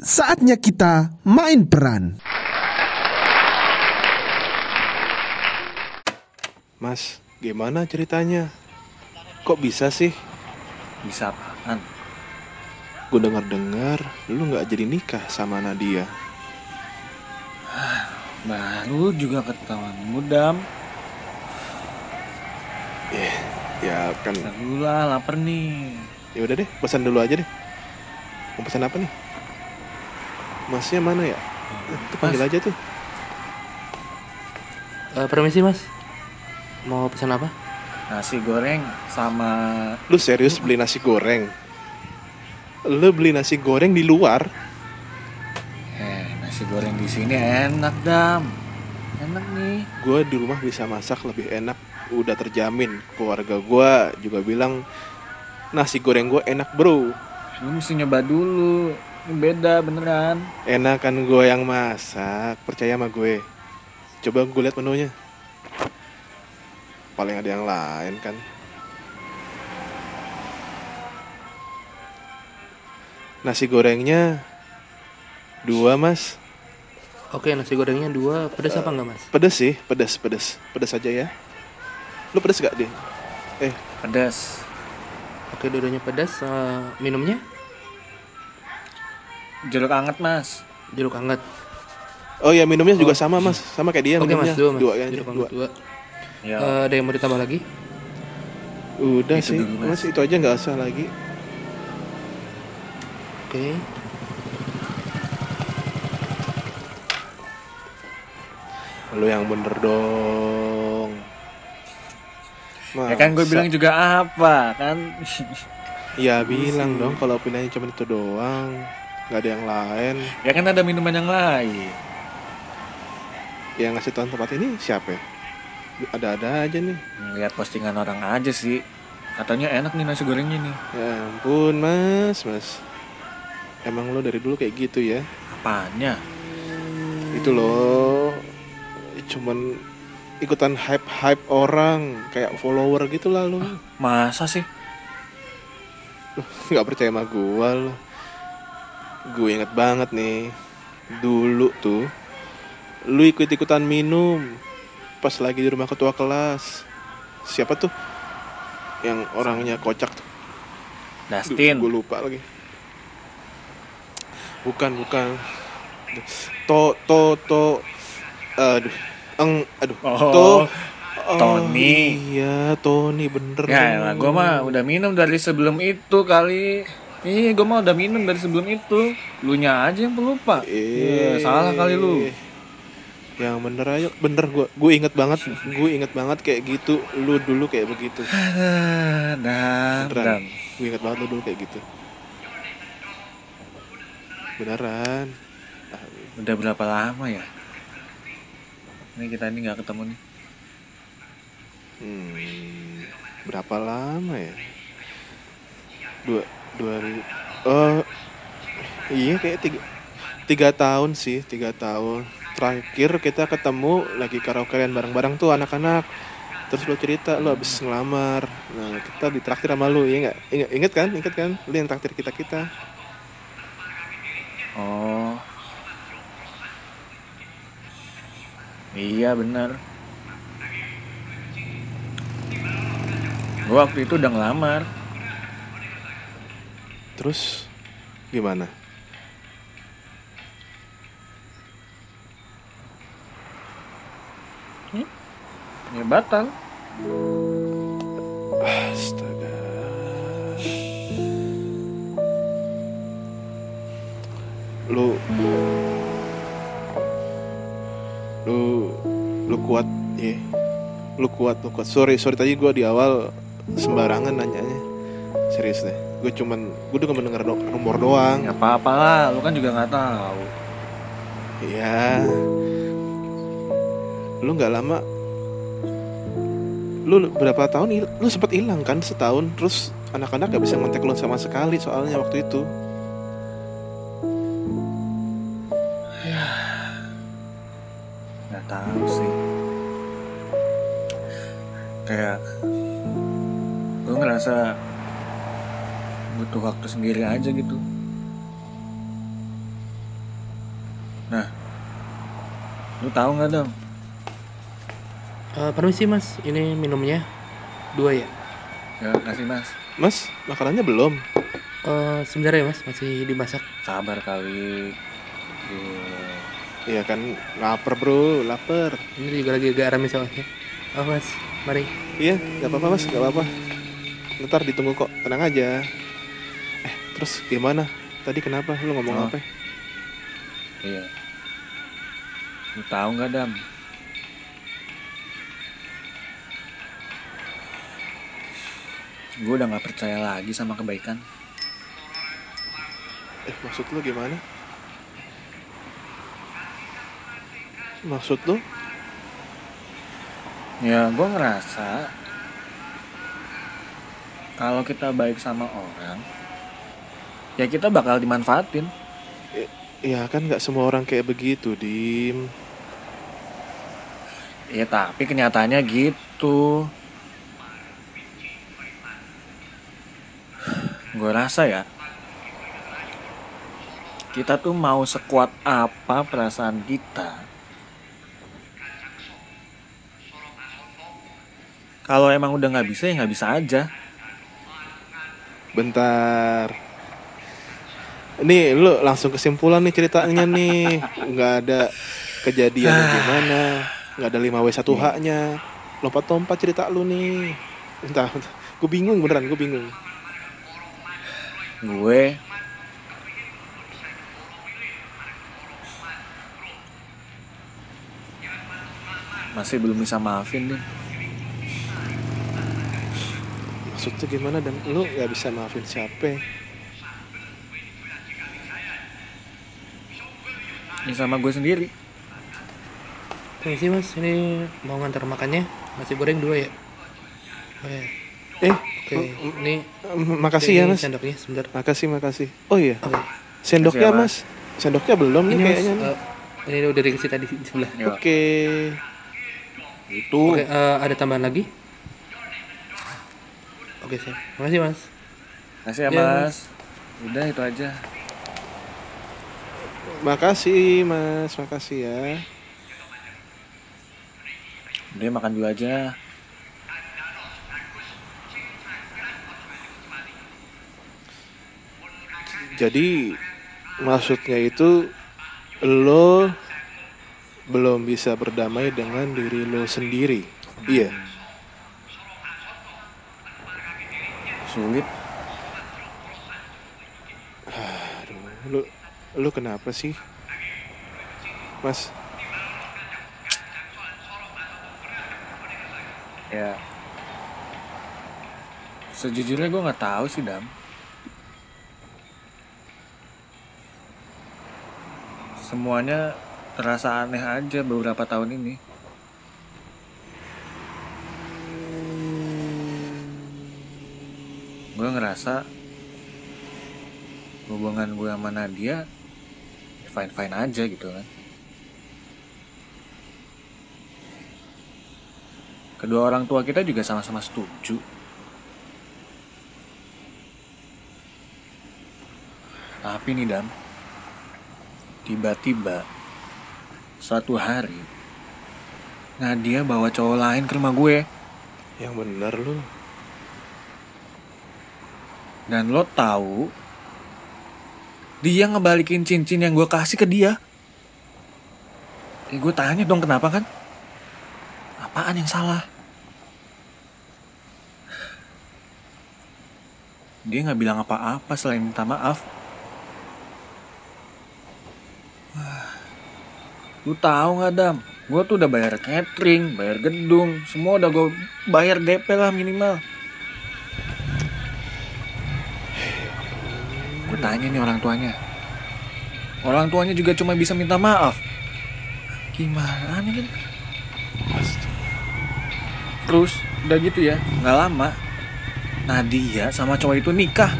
Saatnya kita main peran. Mas, gimana ceritanya? Kok bisa sih? Bisa apaan? Gue dengar-dengar lu nggak jadi nikah sama Nadia. Baru juga ketahuan mudam. Ya kan, Ntar dulu lah, lapar nih. ya udah deh, pesan dulu aja deh. Mau pesan apa nih? Masnya mana ya? Eh, Tuh panggil aja tuh. Eh, permisi mas Mau pesan apa? Nasi goreng sama Lu serius beli nasi goreng? Lu beli nasi goreng di luar? eh nasi goreng di sini enak dam. Enak nih. Gue di rumah bisa masak lebih enak, udah terjamin. Keluarga gue juga bilang nasi goreng gue enak bro. Lu mesti nyoba dulu. Ini beda beneran. Enakan gue yang masak, percaya sama gue. Coba gue lihat menunya. Paling ada yang lain kan. Nasi gorengnya dua mas. Oke nasi gorengnya dua Pedas apa enggak mas? Pedes sih, pedes, pedes, pedes aja ya. Lu pedes gak deh? Eh, Pedas. Oke dua-duanya pedas Eh, Minumnya? Jeruk anget mas. Jeruk hangat oh ya minumnya juga Oh. sama mas, sama kayak dia Oke minumnya. mas dua mas Dua ya, Jeruk dua. hangat dua Ya. Eh, Ada yang mau ditambah lagi? Udah Itu sih, dulu, mas. Mas. itu aja nggak usah lagi. Oke Lu yang bener dong. Ya kan gue Masa? bilang juga apa kan? Ya bilang dong kalau pilihannya cuma itu doang, nggak ada yang lain. ya kan ada minuman yang lain. Yang ngasih tahu tempat ini siapa? ya? Ada-ada aja nih. Lihat postingan orang aja sih. Katanya enak nih nasi gorengnya nih. Ya ampun mas, mas. Emang lo dari dulu kayak gitu ya? Apanya? Itu loh, cuman ikutan hype-hype orang, kayak follower gitu lah lo. Masa sih? nggak percaya sama gua lo. Gue inget banget nih, dulu tuh, lu ikut-ikutan minum pas lagi di rumah ketua kelas. Siapa tuh? Yang orangnya kocak tuh. Dustin. Gue lupa lagi. Bukan, bukan. To, to, to. Aduh. Eng, aduh. Oh, to. Oh, Tony. Iya, Tony bener. Ya gue mah udah minum dari sebelum itu kali. Iya, gue mah udah minum dari sebelum itu. Lu nya aja yang pelupa. Eh, Iya, salah kali lu. Yang bener aja, bener gue, gue inget banget, gue inget banget kayak gitu, lu dulu kayak begitu, Ah, Dan, beneran, gue inget banget lu dulu kayak gitu, beneran, Ah, Udah berapa lama ya? Ini kita ini nggak ketemu nih. hmm, berapa lama ya? Dua, dua ribu, oh, iya kayak tiga, tiga tahun sih, tiga tahun. Terakhir kita ketemu lagi karaokean bareng-bareng tuh anak-anak. Terus lu cerita lu habis ngelamar. Nah, kita ditraktir sama lu, iya nggak? Ingat, inget kan? Ingat kan? Lu yang traktir kita-kita. Oh. Iya benar. Gue waktu itu udah ngelamar. Terus gimana? Ya batal. Astaga. Lu lu lu kuat ya. Lu kuat, lu kuat. Sorry, sorry tadi gua di awal sembarangan nanyanya. Serius deh. Gue cuman gue udah mendengar do- rumor doang. Ya apa-apa lah, lu kan juga nggak tahu. Iya. Lu nggak lama lu berapa tahun lu sempat hilang kan setahun terus anak-anak gak bisa ngontek lu sama sekali soalnya waktu itu waktu sendiri aja gitu. Nah, lu tahu nggak dong? Eh, permisi mas, ini minumnya dua ya? Ya, kasih mas. Mas, makanannya belum. Eh, sebentar ya mas, masih dimasak. Sabar kali. Iya. Iya kan, lapar bro, lapar. Ini juga lagi agak rame soalnya. Oh mas, mari. Iya, nggak apa-apa mas, nggak apa-apa. Ntar ditunggu kok, tenang aja. Terus gimana? Tadi kenapa? Lu ngomong Oh. apa? Iya. Lu tahu nggak dam? Gue udah nggak percaya lagi sama kebaikan. Eh, maksud lu gimana? Maksud lu? Ya, gue ngerasa kalau kita baik sama orang, ya kita bakal dimanfaatin. Ya kan nggak semua orang kayak begitu, Dim. Ya tapi kenyataannya gitu. Gue rasa ya, kita tuh mau sekuat apa perasaan kita. Kalau emang udah nggak bisa ya nggak bisa aja. Bentar. Nih, lu langsung kesimpulan nih ceritanya nih. Nggak ada kejadian gimana. Nggak ada 5W1H-nya. Lompat-lompat cerita lu nih. Bentar, bentar. Gue bingung beneran, gue bingung. Gue masih belum bisa maafin deh. Maksudnya gimana dan lu nggak bisa maafin siapa? Ini sama gue sendiri. Permisi mas, ini mau ngantar makannya. Nasi goreng dua ya? Oh ya. Eh, Oke, ini m- makasih ya mas. sendoknya sebentar. Makasih, makasih. Oh iya, Oke. sendoknya Makasih ya, mas. Sendoknya belum nih Ini mas, kayaknya. nih. eh, ini udah dikasih tadi di sebelah. Ya, Oke. itu. Oke, eh, ada tambahan lagi? Oke, saya. Makasih mas. Kasih ya Ya, mas. Udah itu aja. Makasih mas, makasih ya. Udah makan dulu aja. Jadi maksudnya itu lo belum bisa berdamai dengan diri lo sendiri. Iya. Sulit. Aduh, lu lu kenapa sih? Mas, Ya. Sejujurnya gue nggak tahu sih dam. Semuanya terasa aneh aja beberapa tahun ini. Gue ngerasa hubungan gue sama Nadia fine fine aja gitu kan. Kedua orang tua kita juga sama-sama setuju. Tapi nih Dam, tiba-tiba suatu hari Nadia bawa cowok lain ke rumah gue yang bener lu. dan lo tahu dia ngebalikin cincin yang gue kasih ke dia. Eh gue tanya dong kenapa kan? Apaan yang salah? Dia nggak bilang apa-apa selain minta maaf. Lu tahu nggak Dam? Gue tuh udah bayar catering, bayar gedung, semua udah gue bayar DP lah minimal. Tanya nih orang tuanya. Orang tuanya juga cuma bisa minta maaf. Gimana nih kan? Terus udah gitu ya, nggak lama Nadia sama cowok itu nikah.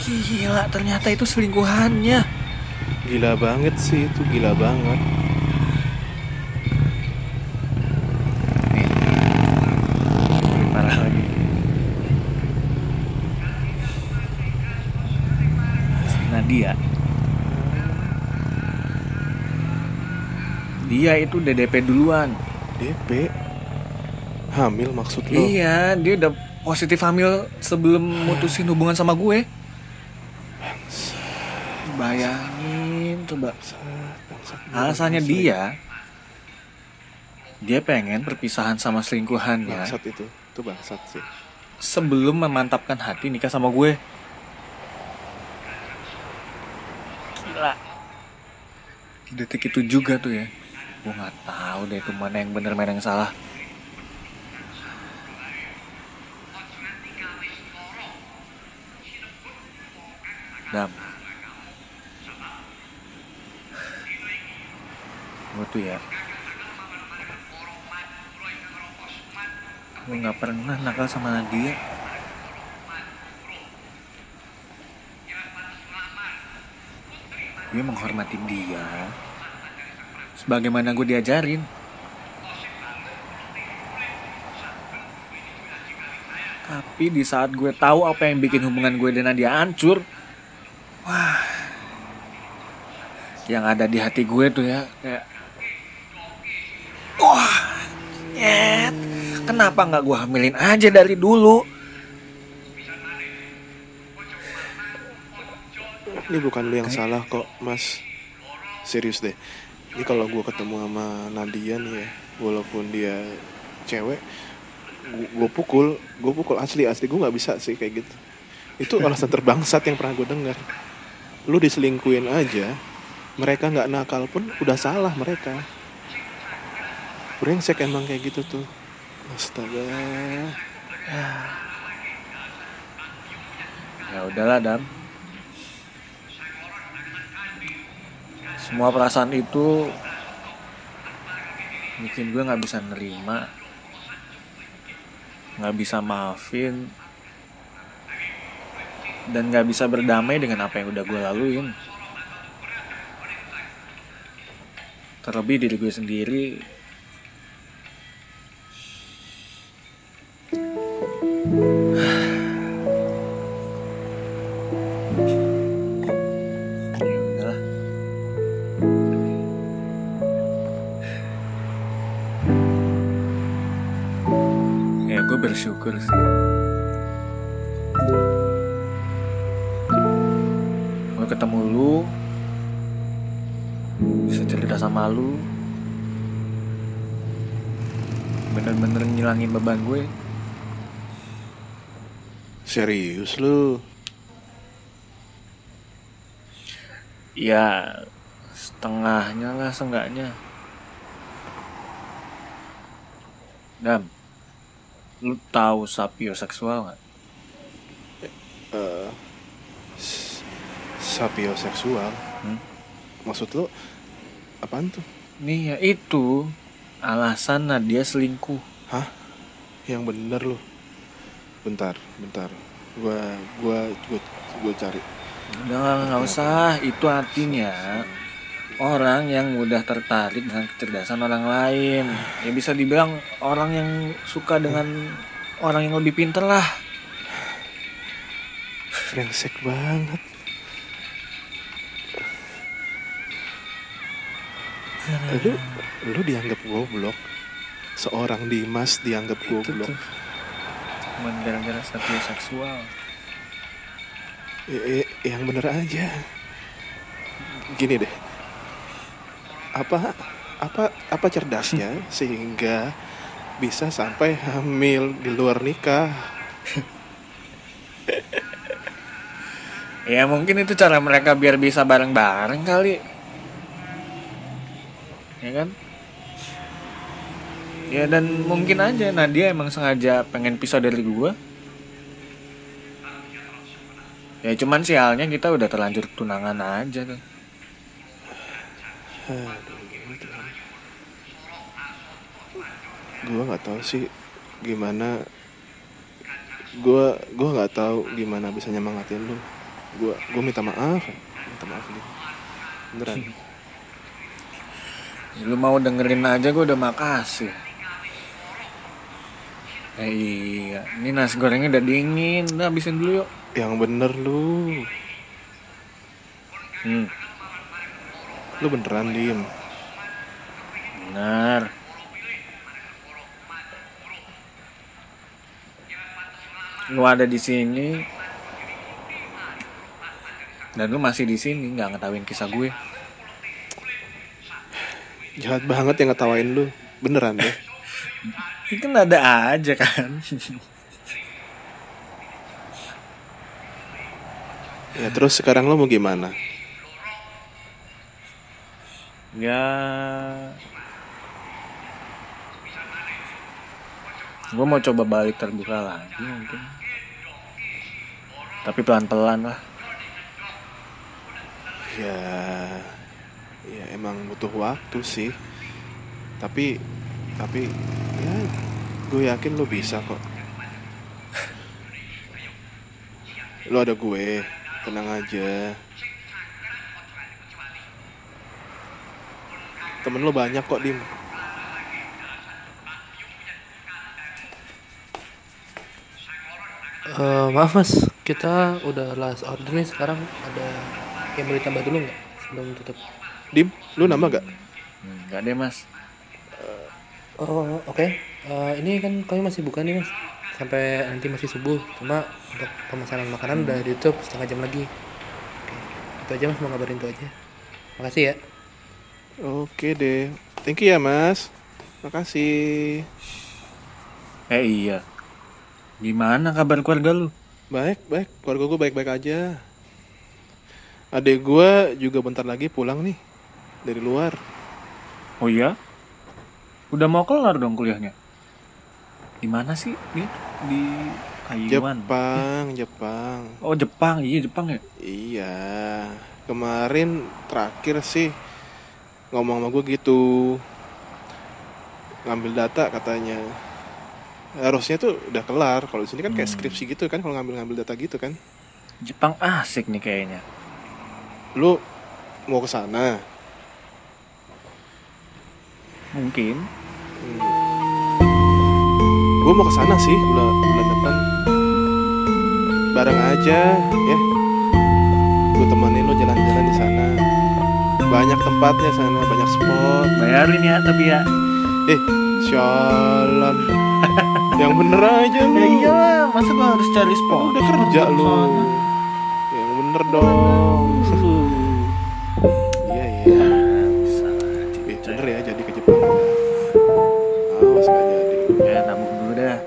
Gila, ternyata itu selingkuhannya. Gila banget sih itu, gila banget. Nih, lebih parah lagi. Si Nadia Dia itu DDP duluan. DP hamil maksud lo Iya, dia udah positif hamil sebelum mutusin hubungan sama gue. Bayangin coba. Alasannya dia dia pengen perpisahan sama selingkuhannya bangsat itu itu bangsat sih sebelum memantapkan hati nikah sama gue. Gila. Di detik itu juga tuh ya. Gue nggak tahu deh itu mana yang bener mana yang salah. Dam. Gue tuh ya. Gue nggak pernah nakal sama Nadia. Gue menghormati dia. Sebagaimana gue diajarin. Tapi di saat gue tahu apa yang bikin hubungan gue dan Nadia hancur, wah, yang ada di hati gue tuh ya kayak, wah, nyet, kenapa nggak gue hamilin aja dari dulu? ini bukan lu yang salah kok mas serius deh ini kalau gue ketemu sama Nadia nih ya walaupun dia cewek gue pukul gue pukul asli asli gue nggak bisa sih kayak gitu. Itu alasan terbangsat yang pernah gue dengar. Lu diselingkuin aja mereka nggak nakal pun udah salah mereka. Brengsek emang kayak gitu tuh. Astaga. Ya udahlah Dam. Semua perasaan itu bikin gue nggak bisa nerima, nggak bisa maafin, dan nggak bisa berdamai dengan apa yang udah gue laluin. Terlebih diri gue sendiri bersyukur sih. Gue ketemu lu, bisa cerita sama lu, bener-bener ngilangin beban gue. serius lu Ya setengahnya lah seenggaknya. Dam, lu tahu sapioseksual nggak? eh s- sapioseksual Hmm? maksud lu apaan tuh Nih ya itu alasan Nadia selingkuh. Hah? Yang bener lu. Bentar, bentar. Gua gua gua, gua cari. Udah nggak nggak usah, itu artinya orang yang mudah tertarik dengan kecerdasan orang lain. Ya bisa dibilang orang yang suka dengan orang yang lebih pinter lah. Brengsek banget. Lu lu dianggap goblok. Seorang Dimas dianggap Itu goblok. tuh. Cuman gara-gara sapioseksual. Eh, eh, yang bener aja. Gini deh. Apa apa apa cerdasnya sehingga bisa sampai hamil di luar nikah? Ya mungkin itu cara mereka biar bisa bareng-bareng kali. Ya kan? Ya dan mungkin aja Nadia emang sengaja pengen pisah dari gua. Ya cuman sialnya kita udah terlanjur tunangan aja tuh. Aduh, Tuhan. Gua nggak tahu sih gimana. Gua gua nggak tahu gimana bisa nyemangatin lu. Gua gua minta maaf, minta maaf nih. Beneran. Lu mau dengerin aja gua udah makasih. Eh iya, ini nasi gorengnya udah dingin, udah habisin dulu yuk. Yang bener lu. Hmm. Lu beneran diem. bener. Lu ada di sini dan lu masih di sini nggak ngetawain kisah gue. Jahat banget yang ngetawain lu. Beneran deh. Ini kan ada aja kan. Ya terus sekarang lo mau gimana? Ya gue mau coba balik terbuka lagi mungkin tapi pelan-pelan lah Ya, ya emang butuh waktu sih. Tapi, tapi ya gue yakin lo bisa kok. Lo ada gue, tenang aja. Temen lo banyak kok, Dim. Eh, maaf mas, kita udah last order nih sekarang ada yang mau ditambah dulu nggak sebelum tutup? Dim, lu nama gak? Hmm, nggak deh mas Oh oke, Eh, ini kan kami masih buka nih mas sampai nanti masih subuh. Cuma untuk pemesanan makanan udah ditutup setengah jam lagi. Oke, itu aja mas mau ngabarin itu aja. Makasih ya. Oke deh. Thank you ya, Mas. Makasih. eh iya gimana kabar keluarga lu Baik, baik. Keluarga gue baik-baik aja. Adek gue juga bentar lagi pulang nih dari luar. oh iya udah mau kelar dong kuliahnya di mana sih dia di Taiwan Jepang, Jepang. oh Jepang iya Jepang ya Iya. Kemarin terakhir sih ngomong sama gue gitu. Ngambil data katanya. Harusnya tuh udah kelar. Kalau di sini kan kayak Hmm. skripsi gitu kan kalau ngambil-ngambil data gitu kan. Jepang asik nih kayaknya Lu mau ke sana? mungkin Hmm. Gue mau ke sana sih bulan bulan depan. Bareng aja, ya. Gue temenin lo jalan-jalan di sana. Banyak tempatnya sana, banyak spot. bayarin ya tapi ya Eh, sialan. Yang bener aja lu. ya iyalah masa gua harus cari spot Udah kerja lu. Yang bener dong. Iya iya. Eh, bener ya jadi ke Jepang. Awas gak jadi. ya nabung dulu dah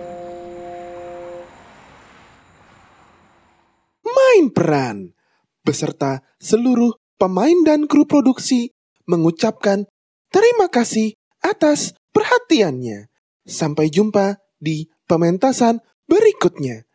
Main peran beserta seluruh pemain dan kru produksi mengucapkan terima kasih atas perhatiannya. Sampai jumpa di pementasan berikutnya.